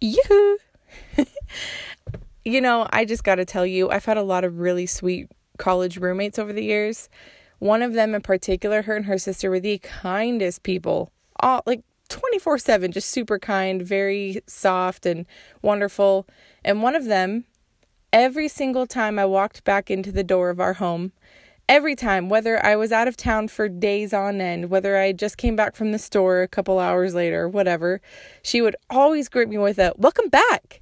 Yoo! you know, I just got to tell you, I've had a lot of really sweet college roommates over the years. One of them in particular, her and her sister were the kindest people. All like 24 7, just super kind, very soft and wonderful. And one of them, every single time I walked back into the door of our home, every time, whether I was out of town for days on end, whether I just came back from the store a couple hours later, whatever, she would always greet me with a welcome back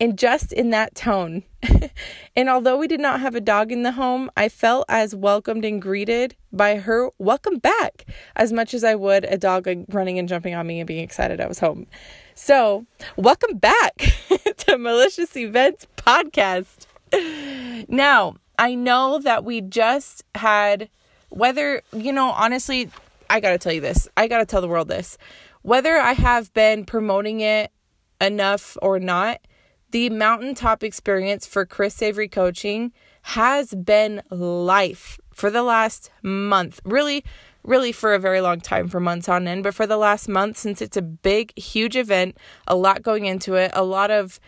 and just in that tone. and although we did not have a dog in the home, I felt as welcomed and greeted by her welcome back as much as I would a dog running and jumping on me and being excited I was home. So, welcome back to Malicious Events Podcast. Now, I know that we just had, whether, you know, honestly, I gotta tell you this, I gotta tell the world this. Whether I have been promoting it enough or not, the mountaintop experience for Chris Savory coaching has been life for the last month. Really, really for a very long time, for months on end, but for the last month, since it's a big, huge event, a lot going into it, a lot of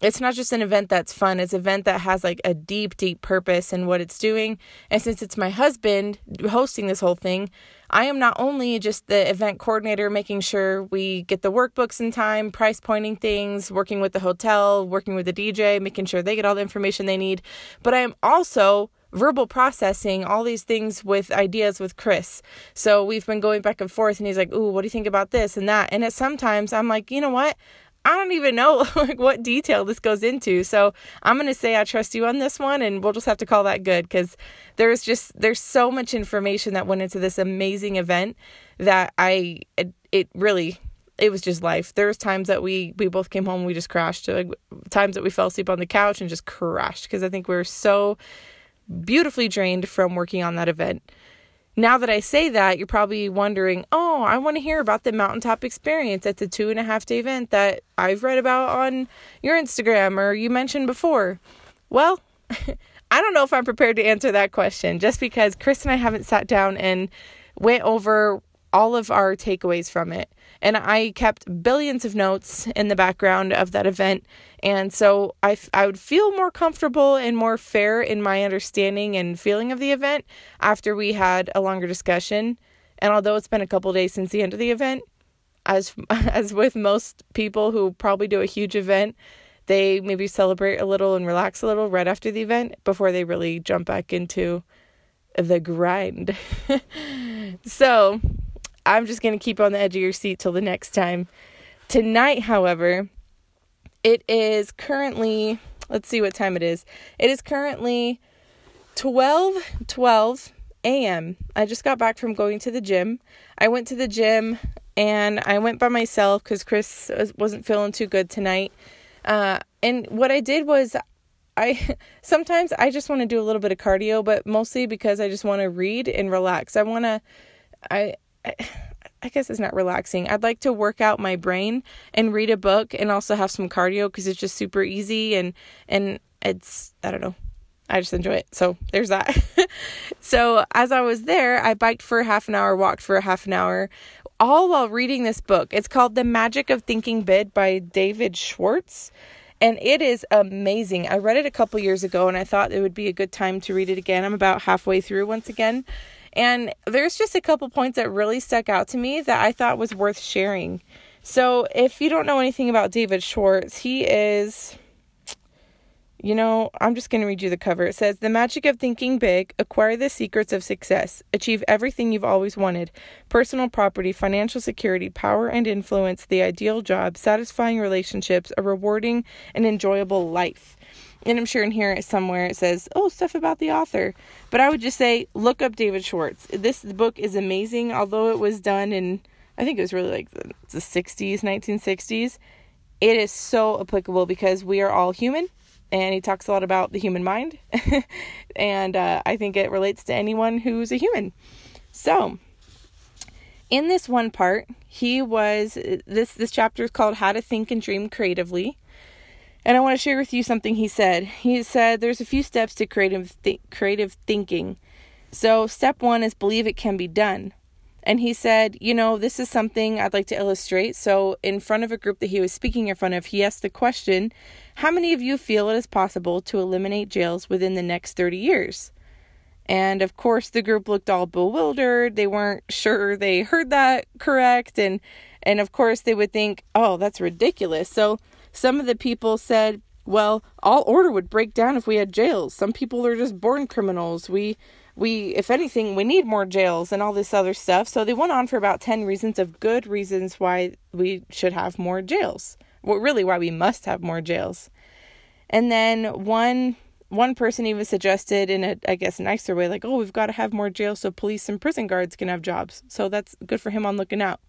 it's not just an event that's fun it's an event that has like a deep deep purpose in what it's doing and since it's my husband hosting this whole thing i am not only just the event coordinator making sure we get the workbooks in time price pointing things working with the hotel working with the dj making sure they get all the information they need but i am also verbal processing all these things with ideas with Chris. So we've been going back and forth and he's like, "Ooh, what do you think about this and that?" And at sometimes I'm like, "You know what? I don't even know like what detail this goes into. So I'm gonna say I trust you on this one, and we'll just have to call that good because there's just there's so much information that went into this amazing event that I it, it really it was just life. There was times that we we both came home, we just crashed. Like times that we fell asleep on the couch and just crashed because I think we were so beautifully drained from working on that event. Now that I say that, you're probably wondering, oh, I want to hear about the mountaintop experience. It's a two and a half day event that I've read about on your Instagram or you mentioned before. Well, I don't know if I'm prepared to answer that question just because Chris and I haven't sat down and went over all of our takeaways from it. And I kept billions of notes in the background of that event. And so I, I would feel more comfortable and more fair in my understanding and feeling of the event after we had a longer discussion. And although it's been a couple days since the end of the event, as as with most people who probably do a huge event, they maybe celebrate a little and relax a little right after the event before they really jump back into the grind. so, I'm just going to keep on the edge of your seat till the next time. Tonight, however, it is currently, let's see what time it is. It is currently 12 12 a.m. I just got back from going to the gym. I went to the gym and I went by myself because Chris wasn't feeling too good tonight. Uh, and what I did was I sometimes I just want to do a little bit of cardio, but mostly because I just want to read and relax. I want to I I guess it's not relaxing. I'd like to work out my brain and read a book and also have some cardio because it's just super easy and and it's I don't know. I just enjoy it. So there's that. so as I was there, I biked for half an hour, walked for a half an hour, all while reading this book. It's called The Magic of Thinking Big by David Schwartz. And it is amazing. I read it a couple years ago and I thought it would be a good time to read it again. I'm about halfway through once again. And there's just a couple points that really stuck out to me that I thought was worth sharing. So, if you don't know anything about David Schwartz, he is you know, I'm just going to read you the cover. It says, The magic of thinking big, acquire the secrets of success, achieve everything you've always wanted personal property, financial security, power and influence, the ideal job, satisfying relationships, a rewarding and enjoyable life. And I'm sure in here somewhere it says, oh, stuff about the author. But I would just say, look up David Schwartz. This book is amazing, although it was done in, I think it was really like the, the 60s, 1960s. It is so applicable because we are all human. And he talks a lot about the human mind. and uh, I think it relates to anyone who's a human. So, in this one part, he was this this chapter is called How to Think and Dream Creatively And I want to share with you something he said. He said there's a few steps to creative th- creative thinking. So, step 1 is believe it can be done. And he said, You know, this is something I'd like to illustrate. So, in front of a group that he was speaking in front of, he asked the question How many of you feel it is possible to eliminate jails within the next 30 years? And of course, the group looked all bewildered. They weren't sure they heard that correct. And, and of course, they would think, Oh, that's ridiculous. So, some of the people said, Well, all order would break down if we had jails. Some people are just born criminals. We we if anything we need more jails and all this other stuff. So they went on for about 10 reasons of good reasons why we should have more jails. Well really why we must have more jails. And then one one person even suggested in a i guess nicer way like oh we've got to have more jails so police and prison guards can have jobs. So that's good for him on looking out.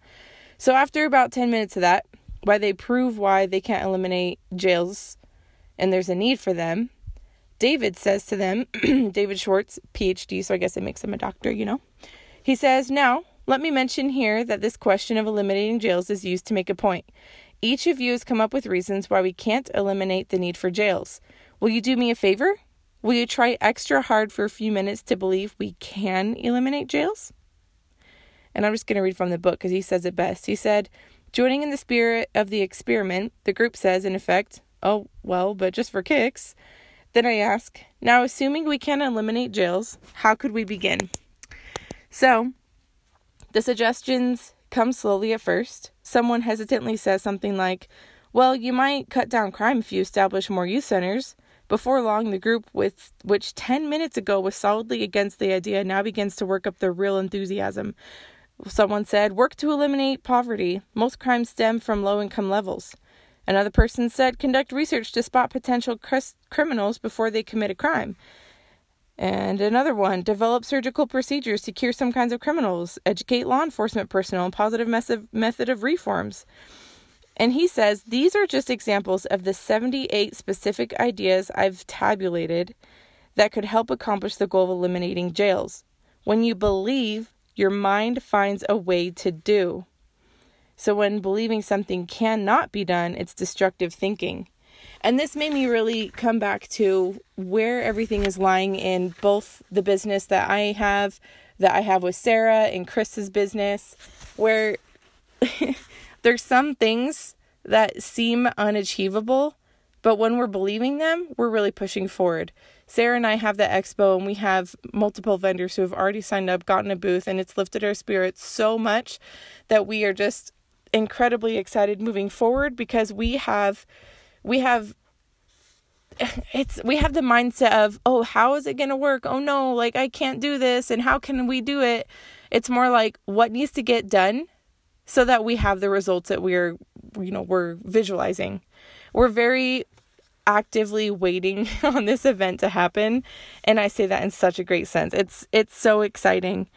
So after about 10 minutes of that why they prove why they can't eliminate jails and there's a need for them David says to them, David Schwartz, PhD, so I guess it makes him a doctor, you know. He says, Now, let me mention here that this question of eliminating jails is used to make a point. Each of you has come up with reasons why we can't eliminate the need for jails. Will you do me a favor? Will you try extra hard for a few minutes to believe we can eliminate jails? And I'm just going to read from the book because he says it best. He said, Joining in the spirit of the experiment, the group says, in effect, Oh, well, but just for kicks. Then I ask, now assuming we can eliminate jails, how could we begin? So, the suggestions come slowly at first. Someone hesitantly says something like, well, you might cut down crime if you establish more youth centers. Before long, the group with which 10 minutes ago was solidly against the idea now begins to work up their real enthusiasm. Someone said, work to eliminate poverty. Most crimes stem from low income levels. Another person said, conduct research to spot potential cr- criminals before they commit a crime. And another one, develop surgical procedures to cure some kinds of criminals, educate law enforcement personnel on positive mes- method of reforms. And he says, these are just examples of the 78 specific ideas I've tabulated that could help accomplish the goal of eliminating jails. When you believe, your mind finds a way to do. So when believing something cannot be done, it's destructive thinking. And this made me really come back to where everything is lying in both the business that I have, that I have with Sarah and Chris's business, where there's some things that seem unachievable, but when we're believing them, we're really pushing forward. Sarah and I have the expo, and we have multiple vendors who have already signed up, gotten a booth, and it's lifted our spirits so much that we are just incredibly excited moving forward because we have we have it's we have the mindset of oh how is it going to work? Oh no like i can't do this and how can we do it? It's more like what needs to get done so that we have the results that we're you know we're visualizing we're very actively waiting on this event to happen and i say that in such a great sense it's it's so exciting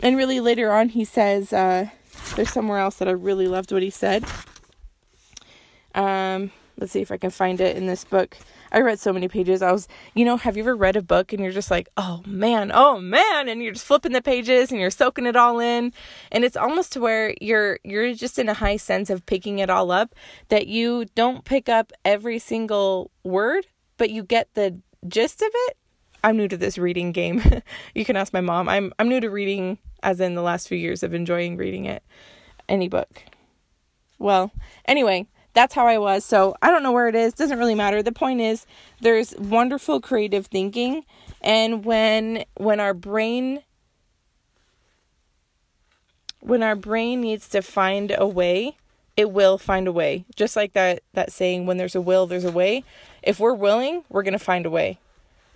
and really later on he says uh there's somewhere else that I really loved what he said. Um, let's see if I can find it in this book. I read so many pages. I was, you know, have you ever read a book and you're just like, oh man, oh man, and you're just flipping the pages and you're soaking it all in, and it's almost to where you're you're just in a high sense of picking it all up that you don't pick up every single word, but you get the gist of it. I'm new to this reading game. you can ask my mom. I'm I'm new to reading as in the last few years of enjoying reading it, any book. Well, anyway, that's how I was. So I don't know where it is, doesn't really matter. The point is there's wonderful creative thinking and when when our brain when our brain needs to find a way, it will find a way. Just like that that saying when there's a will, there's a way. If we're willing, we're going to find a way.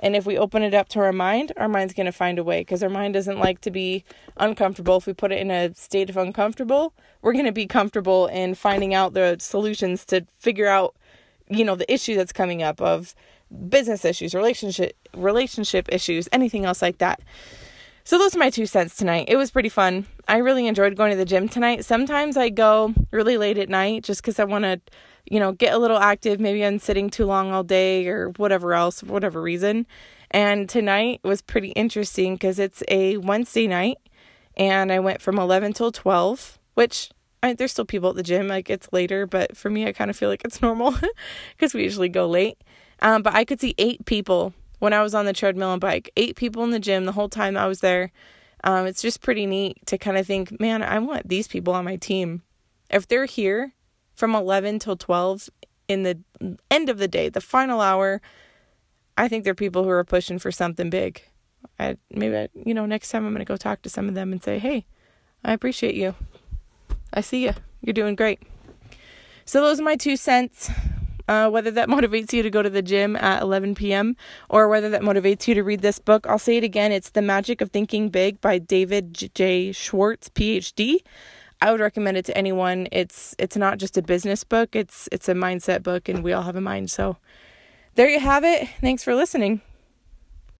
And if we open it up to our mind, our mind's going to find a way because our mind doesn't like to be uncomfortable. If we put it in a state of uncomfortable, we're going to be comfortable in finding out the solutions to figure out, you know, the issue that's coming up of business issues, relationship relationship issues, anything else like that. So those are my two cents tonight. It was pretty fun. I really enjoyed going to the gym tonight. Sometimes I go really late at night just cuz I want to you know, get a little active. Maybe I'm sitting too long all day or whatever else, for whatever reason. And tonight was pretty interesting because it's a Wednesday night and I went from 11 till 12, which I, there's still people at the gym. Like it's later, but for me, I kind of feel like it's normal because we usually go late. Um, but I could see eight people when I was on the treadmill and bike. Eight people in the gym the whole time I was there. Um, it's just pretty neat to kind of think, man, I want these people on my team. If they're here from 11 till 12 in the end of the day, the final hour, I think they're people who are pushing for something big. I maybe I, you know next time I'm gonna go talk to some of them and say, hey, I appreciate you. I see you. You're doing great. So those are my two cents. Uh, whether that motivates you to go to the gym at 11 p.m. or whether that motivates you to read this book, I'll say it again. It's The Magic of Thinking Big by David J. Schwartz, PhD. I would recommend it to anyone. It's it's not just a business book. It's it's a mindset book, and we all have a mind. So there you have it. Thanks for listening.